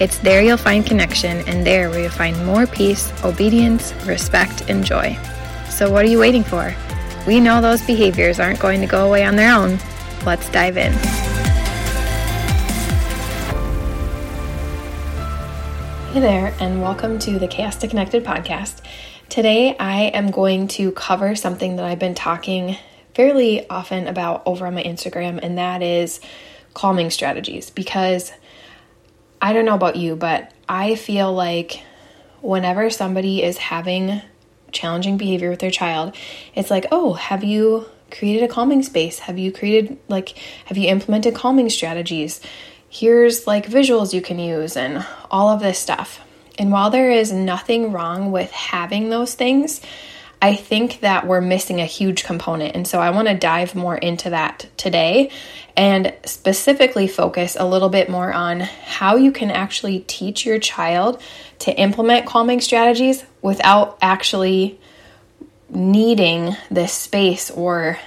It's there you'll find connection, and there where you'll find more peace, obedience, respect, and joy. So, what are you waiting for? We know those behaviors aren't going to go away on their own. Let's dive in. Hey there, and welcome to the Chaos to Connected podcast. Today, I am going to cover something that I've been talking fairly often about over on my Instagram, and that is calming strategies because I don't know about you, but I feel like whenever somebody is having challenging behavior with their child, it's like, oh, have you created a calming space? Have you created, like, have you implemented calming strategies? Here's like visuals you can use and all of this stuff. And while there is nothing wrong with having those things, I think that we're missing a huge component. And so I want to dive more into that today and specifically focus a little bit more on how you can actually teach your child to implement calming strategies without actually needing this space or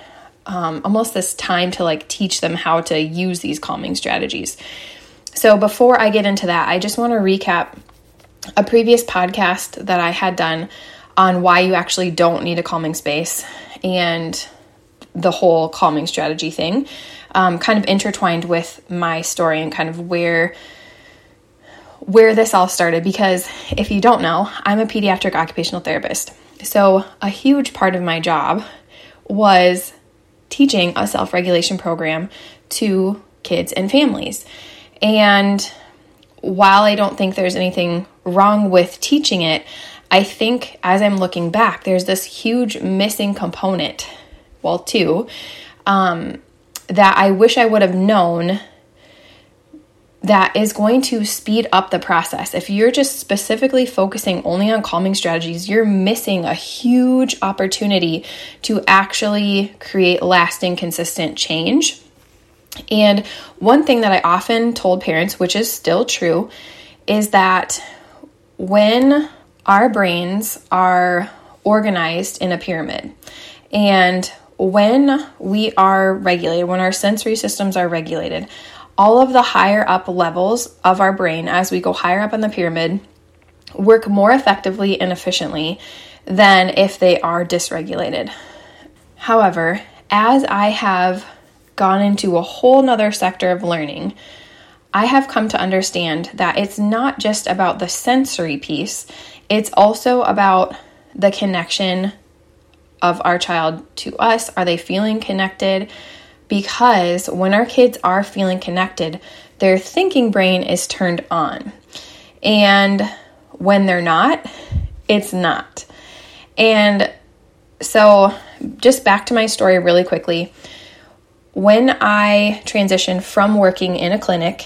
um, almost this time to like teach them how to use these calming strategies. So before I get into that, I just want to recap a previous podcast that I had done on why you actually don't need a calming space and the whole calming strategy thing, um, kind of intertwined with my story and kind of where where this all started. Because if you don't know, I'm a pediatric occupational therapist, so a huge part of my job was teaching a self regulation program to kids and families. And while I don't think there's anything wrong with teaching it, I think as I'm looking back, there's this huge missing component, well, two, um, that I wish I would have known that is going to speed up the process. If you're just specifically focusing only on calming strategies, you're missing a huge opportunity to actually create lasting, consistent change. And one thing that I often told parents, which is still true, is that when our brains are organized in a pyramid. And when we are regulated, when our sensory systems are regulated, all of the higher up levels of our brain, as we go higher up in the pyramid, work more effectively and efficiently than if they are dysregulated. However, as I have gone into a whole nother sector of learning, I have come to understand that it's not just about the sensory piece, it's also about the connection of our child to us. Are they feeling connected? Because when our kids are feeling connected, their thinking brain is turned on. And when they're not, it's not. And so, just back to my story really quickly. When I transitioned from working in a clinic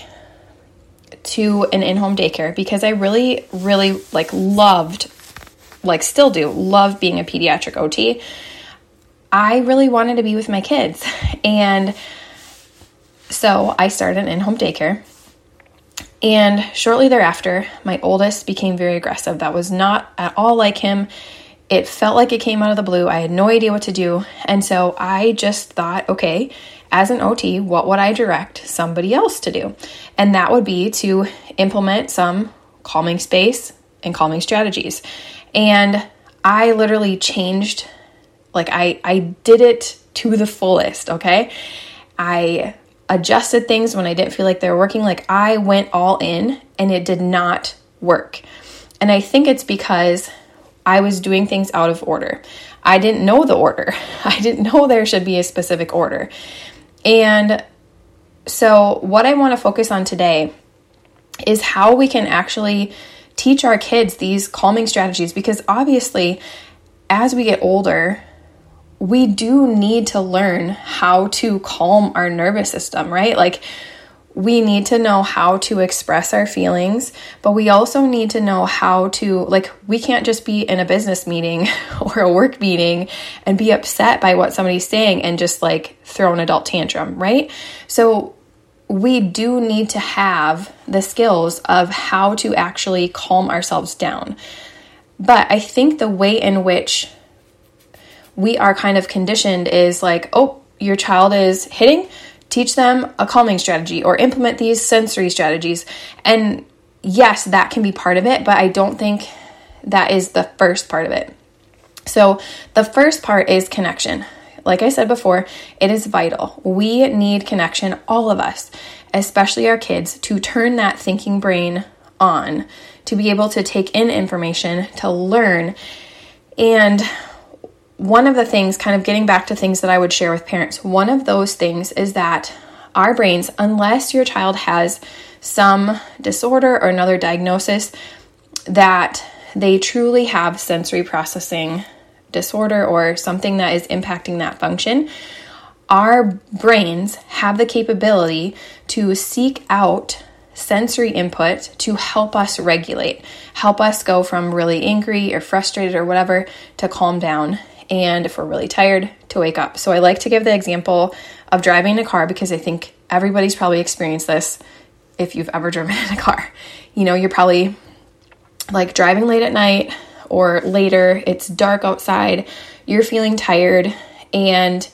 to an in-home daycare because I really really like loved like still do love being a pediatric OT. I really wanted to be with my kids. And so I started an in-home daycare. And shortly thereafter, my oldest became very aggressive. That was not at all like him. It felt like it came out of the blue. I had no idea what to do. And so I just thought, okay, as an OT, what would I direct somebody else to do? And that would be to implement some calming space and calming strategies. And I literally changed, like, I, I did it to the fullest, okay? I adjusted things when I didn't feel like they were working. Like, I went all in and it did not work. And I think it's because I was doing things out of order. I didn't know the order. I didn't know there should be a specific order. And so, what I want to focus on today is how we can actually teach our kids these calming strategies because obviously, as we get older, we do need to learn how to calm our nervous system, right? Like, we need to know how to express our feelings, but we also need to know how to, like, we can't just be in a business meeting or a work meeting and be upset by what somebody's saying and just like throw an adult tantrum, right? So, we do need to have the skills of how to actually calm ourselves down. But I think the way in which we are kind of conditioned is like, oh, your child is hitting, teach them a calming strategy or implement these sensory strategies. And yes, that can be part of it, but I don't think that is the first part of it. So, the first part is connection. Like I said before, it is vital. We need connection, all of us, especially our kids, to turn that thinking brain on, to be able to take in information, to learn. And one of the things, kind of getting back to things that I would share with parents, one of those things is that our brains, unless your child has some disorder or another diagnosis, that they truly have sensory processing disorder or something that is impacting that function, our brains have the capability to seek out sensory input to help us regulate, help us go from really angry or frustrated or whatever to calm down and if we're really tired, to wake up. So I like to give the example of driving a car because I think everybody's probably experienced this if you've ever driven in a car. You know, you're probably like driving late at night or later, it's dark outside, you're feeling tired, and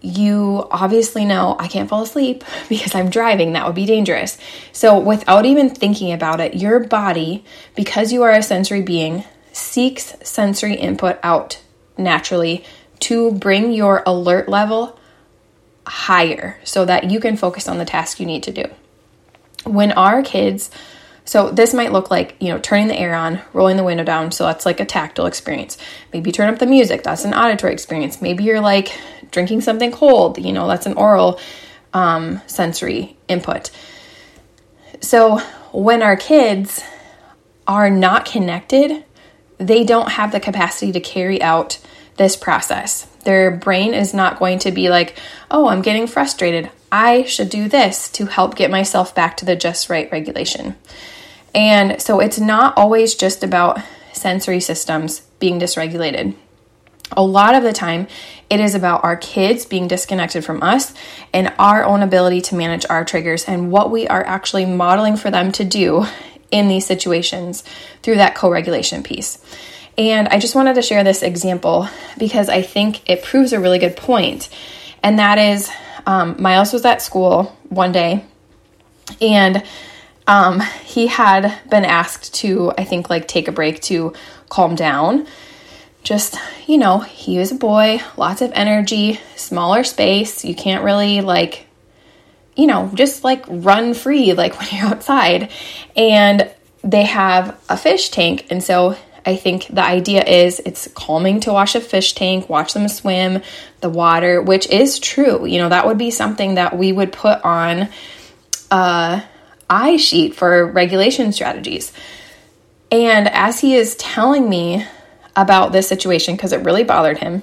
you obviously know I can't fall asleep because I'm driving. That would be dangerous. So, without even thinking about it, your body, because you are a sensory being, seeks sensory input out naturally to bring your alert level higher so that you can focus on the task you need to do. When our kids, so this might look like, you know, turning the air on, rolling the window down, so that's like a tactile experience. Maybe turn up the music, that's an auditory experience. Maybe you're like drinking something cold, you know, that's an oral um, sensory input. So when our kids are not connected, they don't have the capacity to carry out this process. Their brain is not going to be like, oh, I'm getting frustrated. I should do this to help get myself back to the just right regulation. And so it's not always just about sensory systems being dysregulated. A lot of the time, it is about our kids being disconnected from us and our own ability to manage our triggers and what we are actually modeling for them to do in these situations through that co regulation piece. And I just wanted to share this example because I think it proves a really good point. And that is, um, Miles was at school one day and um, he had been asked to, I think, like take a break to calm down. Just, you know, he was a boy, lots of energy, smaller space. You can't really, like, you know, just like run free like when you're outside. And they have a fish tank. And so I think the idea is it's calming to wash a fish tank, watch them swim, the water, which is true. You know, that would be something that we would put on a eye sheet for regulation strategies. And as he is telling me about this situation, because it really bothered him,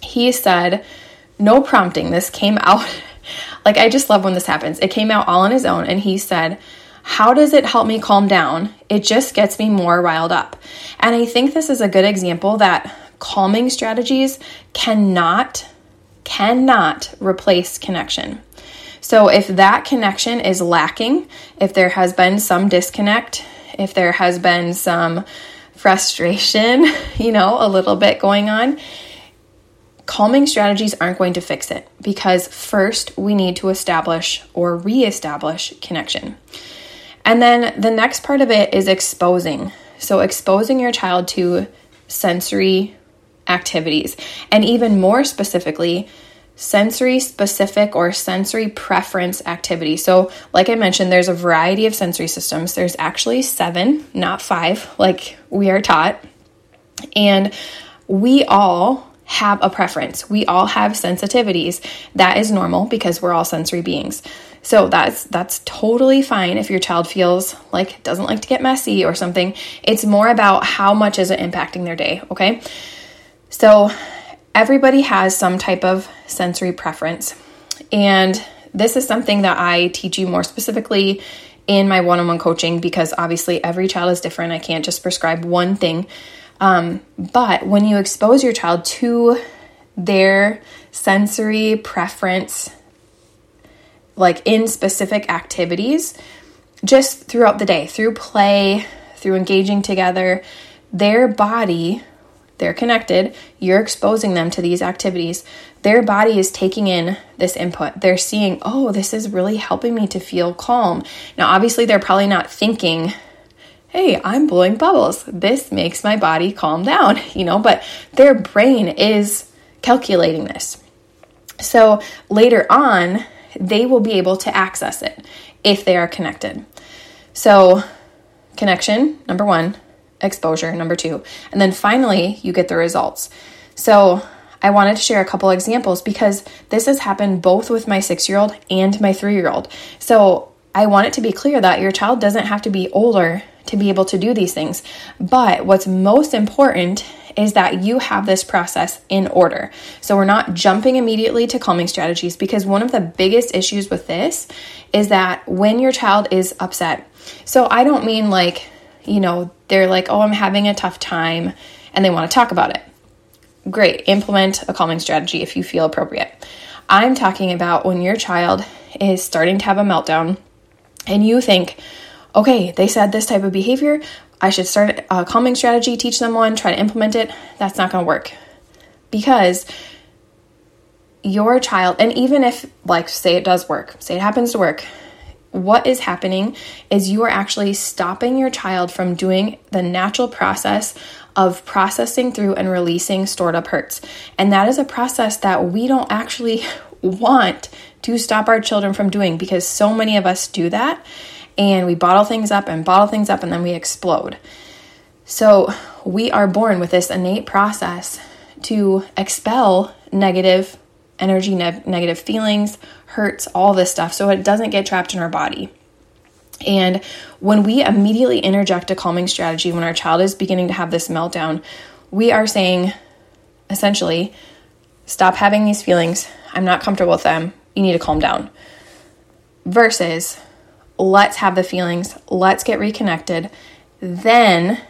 he said, no prompting, this came out. Like, I just love when this happens. It came out all on his own, and he said, how does it help me calm down? It just gets me more riled up. And I think this is a good example that calming strategies cannot cannot replace connection. So if that connection is lacking, if there has been some disconnect, if there has been some frustration, you know, a little bit going on, calming strategies aren't going to fix it because first we need to establish or re-establish connection. And then the next part of it is exposing. So, exposing your child to sensory activities, and even more specifically, sensory specific or sensory preference activity. So, like I mentioned, there's a variety of sensory systems. There's actually seven, not five, like we are taught. And we all have a preference. We all have sensitivities. That is normal because we're all sensory beings. So that's that's totally fine if your child feels like doesn't like to get messy or something. It's more about how much is it impacting their day, okay? So everybody has some type of sensory preference. And This is something that I teach you more specifically in my one on one coaching because obviously every child is different. I can't just prescribe one thing. Um, but when you expose your child to their sensory preference, like in specific activities, just throughout the day, through play, through engaging together, their body, they're connected, you're exposing them to these activities. Their body is taking in this input. They're seeing, oh, this is really helping me to feel calm. Now, obviously, they're probably not thinking, hey, I'm blowing bubbles. This makes my body calm down, you know, but their brain is calculating this. So later on, they will be able to access it if they are connected. So, connection, number one, exposure, number two. And then finally, you get the results. So, I wanted to share a couple examples because this has happened both with my six year old and my three year old. So, I want it to be clear that your child doesn't have to be older to be able to do these things. But what's most important is that you have this process in order. So we're not jumping immediately to calming strategies because one of the biggest issues with this is that when your child is upset, so I don't mean like, you know, they're like, oh, I'm having a tough time and they want to talk about it. Great, implement a calming strategy if you feel appropriate. I'm talking about when your child is starting to have a meltdown and you think, okay, they said this type of behavior. I should start a calming strategy, teach them one, try to implement it. That's not going to work. Because your child, and even if, like, say it does work, say it happens to work, what is happening is you are actually stopping your child from doing the natural process of processing through and releasing stored up hurts. And that is a process that we don't actually want to stop our children from doing because so many of us do that and we bottle things up and bottle things up and then we explode. So we are born with this innate process to expel negative energy, ne- negative feelings, hurts, all this stuff, so it doesn't get trapped in our body. And when we immediately interject a calming strategy when our child is beginning to have this meltdown, we are saying essentially, stop having these feelings. I'm not comfortable with them. You need to calm down. Versus, let's have the feelings, let's get reconnected. Then,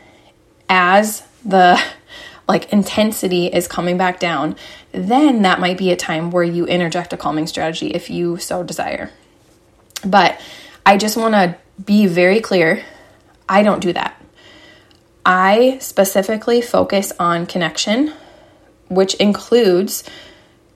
as the like intensity is coming back down, then that might be a time where you interject a calming strategy if you so desire. But I just want to be very clear I don't do that. I specifically focus on connection, which includes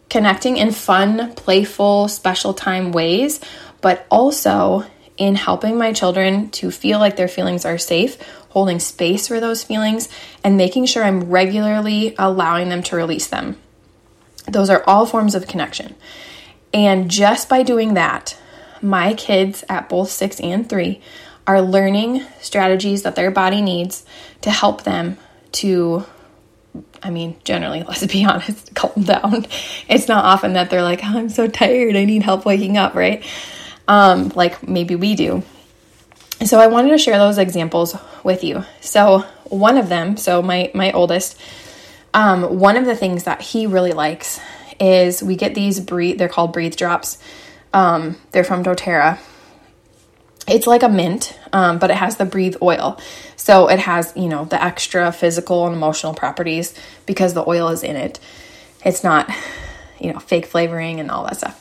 connecting in fun, playful, special time ways, but also in helping my children to feel like their feelings are safe, holding space for those feelings, and making sure I'm regularly allowing them to release them. Those are all forms of connection. And just by doing that, my kids at both six and three are learning strategies that their body needs to help them to I mean, generally, let's be honest, calm down. It's not often that they're like, oh, I'm so tired, I need help waking up, right? Um, like maybe we do. So I wanted to share those examples with you. So one of them, so my my oldest, um, one of the things that he really likes is we get these breathe. They're called breathe drops. Um, they're from doTERRA. It's like a mint, um, but it has the breathe oil. So it has you know the extra physical and emotional properties because the oil is in it. It's not you know fake flavoring and all that stuff.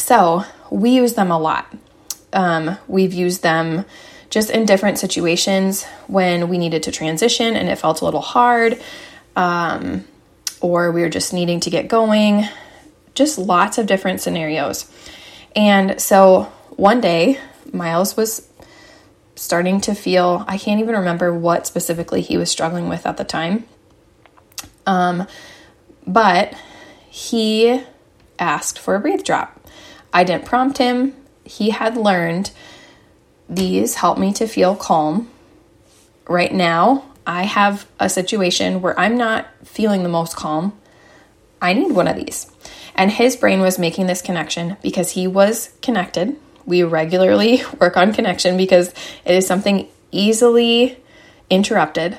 So we use them a lot. Um, we've used them just in different situations when we needed to transition and it felt a little hard, um, or we were just needing to get going, just lots of different scenarios. And so one day, Miles was starting to feel, I can't even remember what specifically he was struggling with at the time. Um, but he asked for a breathe drop. I didn't prompt him. He had learned these help me to feel calm. Right now, I have a situation where I'm not feeling the most calm. I need one of these. And his brain was making this connection because he was connected. We regularly work on connection because it is something easily interrupted.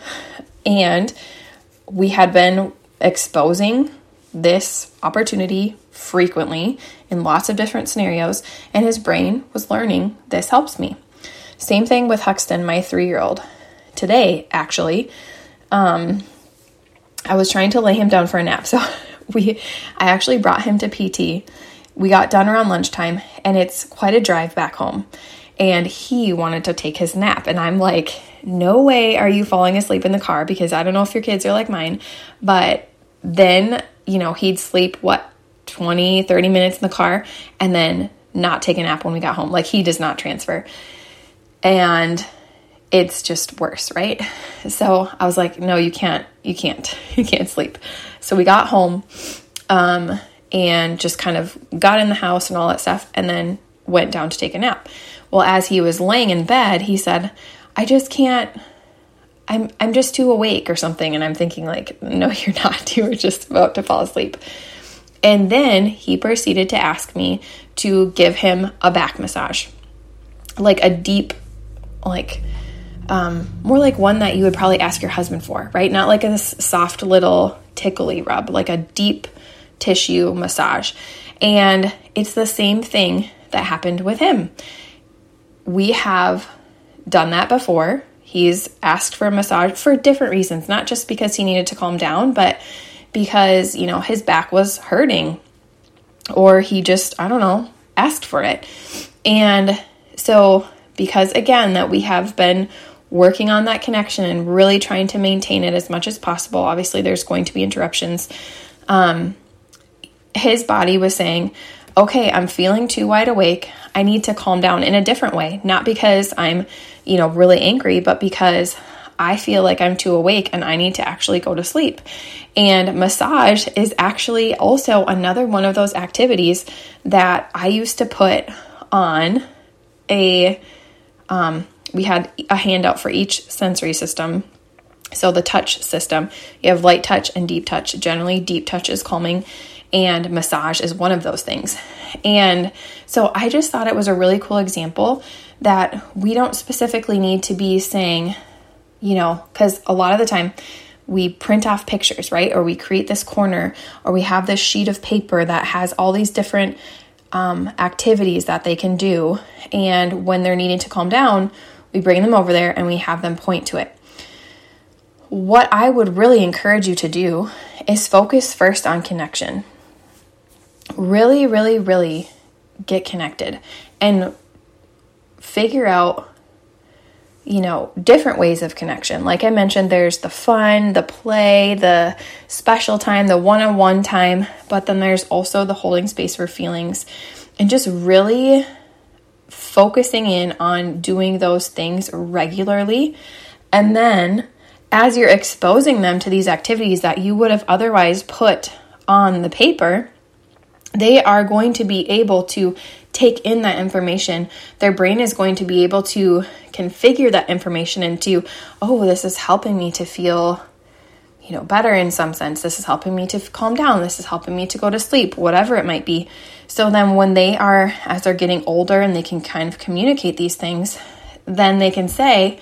And we had been exposing this opportunity frequently in lots of different scenarios, and his brain was learning this helps me. Same thing with Huxton, my three year old. Today, actually, um, I was trying to lay him down for a nap. So we I actually brought him to PT. We got done around lunchtime and it's quite a drive back home. And he wanted to take his nap and I'm like, "No way are you falling asleep in the car because I don't know if your kids are like mine." But then, you know, he'd sleep what 20, 30 minutes in the car and then not take a nap when we got home. Like he does not transfer. And it's just worse, right? So I was like, no, you can't, you can't, you can't sleep. So we got home um, and just kind of got in the house and all that stuff and then went down to take a nap. Well, as he was laying in bed, he said, I just can't, I'm, I'm just too awake or something. And I'm thinking, like, no, you're not. You were just about to fall asleep. And then he proceeded to ask me to give him a back massage, like a deep, like, um, more like one that you would probably ask your husband for, right? Not like a soft little tickly rub, like a deep tissue massage. And it's the same thing that happened with him. We have done that before. He's asked for a massage for different reasons, not just because he needed to calm down, but because, you know, his back was hurting or he just, I don't know, asked for it. And so, because again, that we have been working on that connection and really trying to maintain it as much as possible. Obviously, there's going to be interruptions. Um, his body was saying, okay, I'm feeling too wide awake. I need to calm down in a different way, not because I'm, you know, really angry, but because I feel like I'm too awake and I need to actually go to sleep. And massage is actually also another one of those activities that I used to put on a um, we had a handout for each sensory system. So the touch system, you have light touch and deep touch. Generally, deep touch is calming, and massage is one of those things. And so I just thought it was a really cool example that we don't specifically need to be saying, you know, because a lot of the time we print off pictures, right? Or we create this corner, or we have this sheet of paper that has all these different um, activities that they can do. And when they're needing to calm down, we bring them over there and we have them point to it. What I would really encourage you to do is focus first on connection. Really, really, really get connected and figure out you know, different ways of connection. Like I mentioned, there's the fun, the play, the special time, the one on one time, but then there's also the holding space for feelings and just really focusing in on doing those things regularly. And then as you're exposing them to these activities that you would have otherwise put on the paper, they are going to be able to take in that information. Their brain is going to be able to configure that information into, oh, this is helping me to feel, you know, better in some sense. This is helping me to calm down. This is helping me to go to sleep, whatever it might be. So then when they are, as they're getting older and they can kind of communicate these things, then they can say,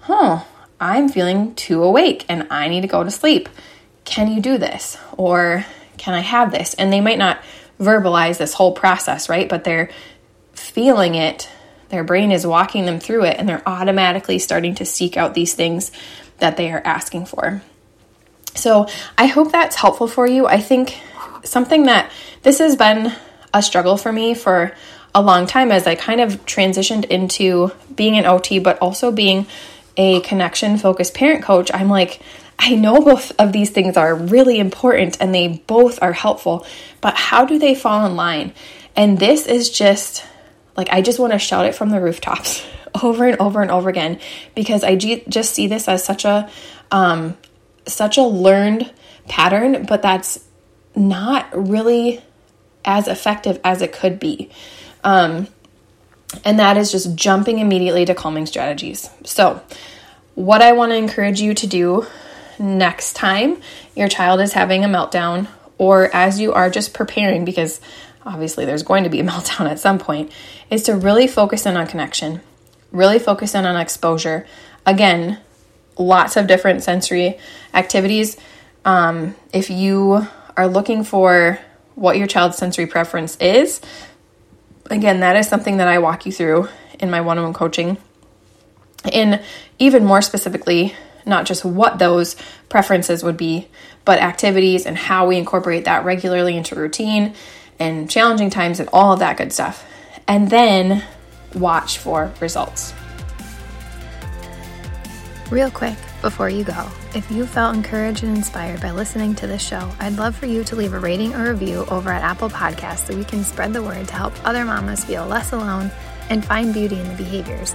huh, I'm feeling too awake and I need to go to sleep. Can you do this? Or can I have this? And they might not verbalize this whole process, right? But they're feeling it. Their brain is walking them through it and they're automatically starting to seek out these things that they are asking for. So I hope that's helpful for you. I think something that this has been a struggle for me for a long time as I kind of transitioned into being an OT, but also being a connection focused parent coach. I'm like, I know both of these things are really important and they both are helpful, but how do they fall in line? And this is just like, I just want to shout it from the rooftops over and over and over again because I just see this as such a, um, such a learned pattern, but that's not really as effective as it could be. Um, and that is just jumping immediately to calming strategies. So, what I want to encourage you to do next time your child is having a meltdown, or as you are just preparing, because obviously there's going to be a meltdown at some point, is to really focus in on connection, really focus in on exposure. Again, lots of different sensory activities. Um, if you are looking for what your child's sensory preference is, again, that is something that I walk you through in my one on one coaching. And even more specifically, not just what those preferences would be, but activities and how we incorporate that regularly into routine and challenging times and all of that good stuff. And then watch for results. Real quick, before you go, if you felt encouraged and inspired by listening to this show, I'd love for you to leave a rating or review over at Apple Podcasts so we can spread the word to help other mamas feel less alone and find beauty in the behaviors.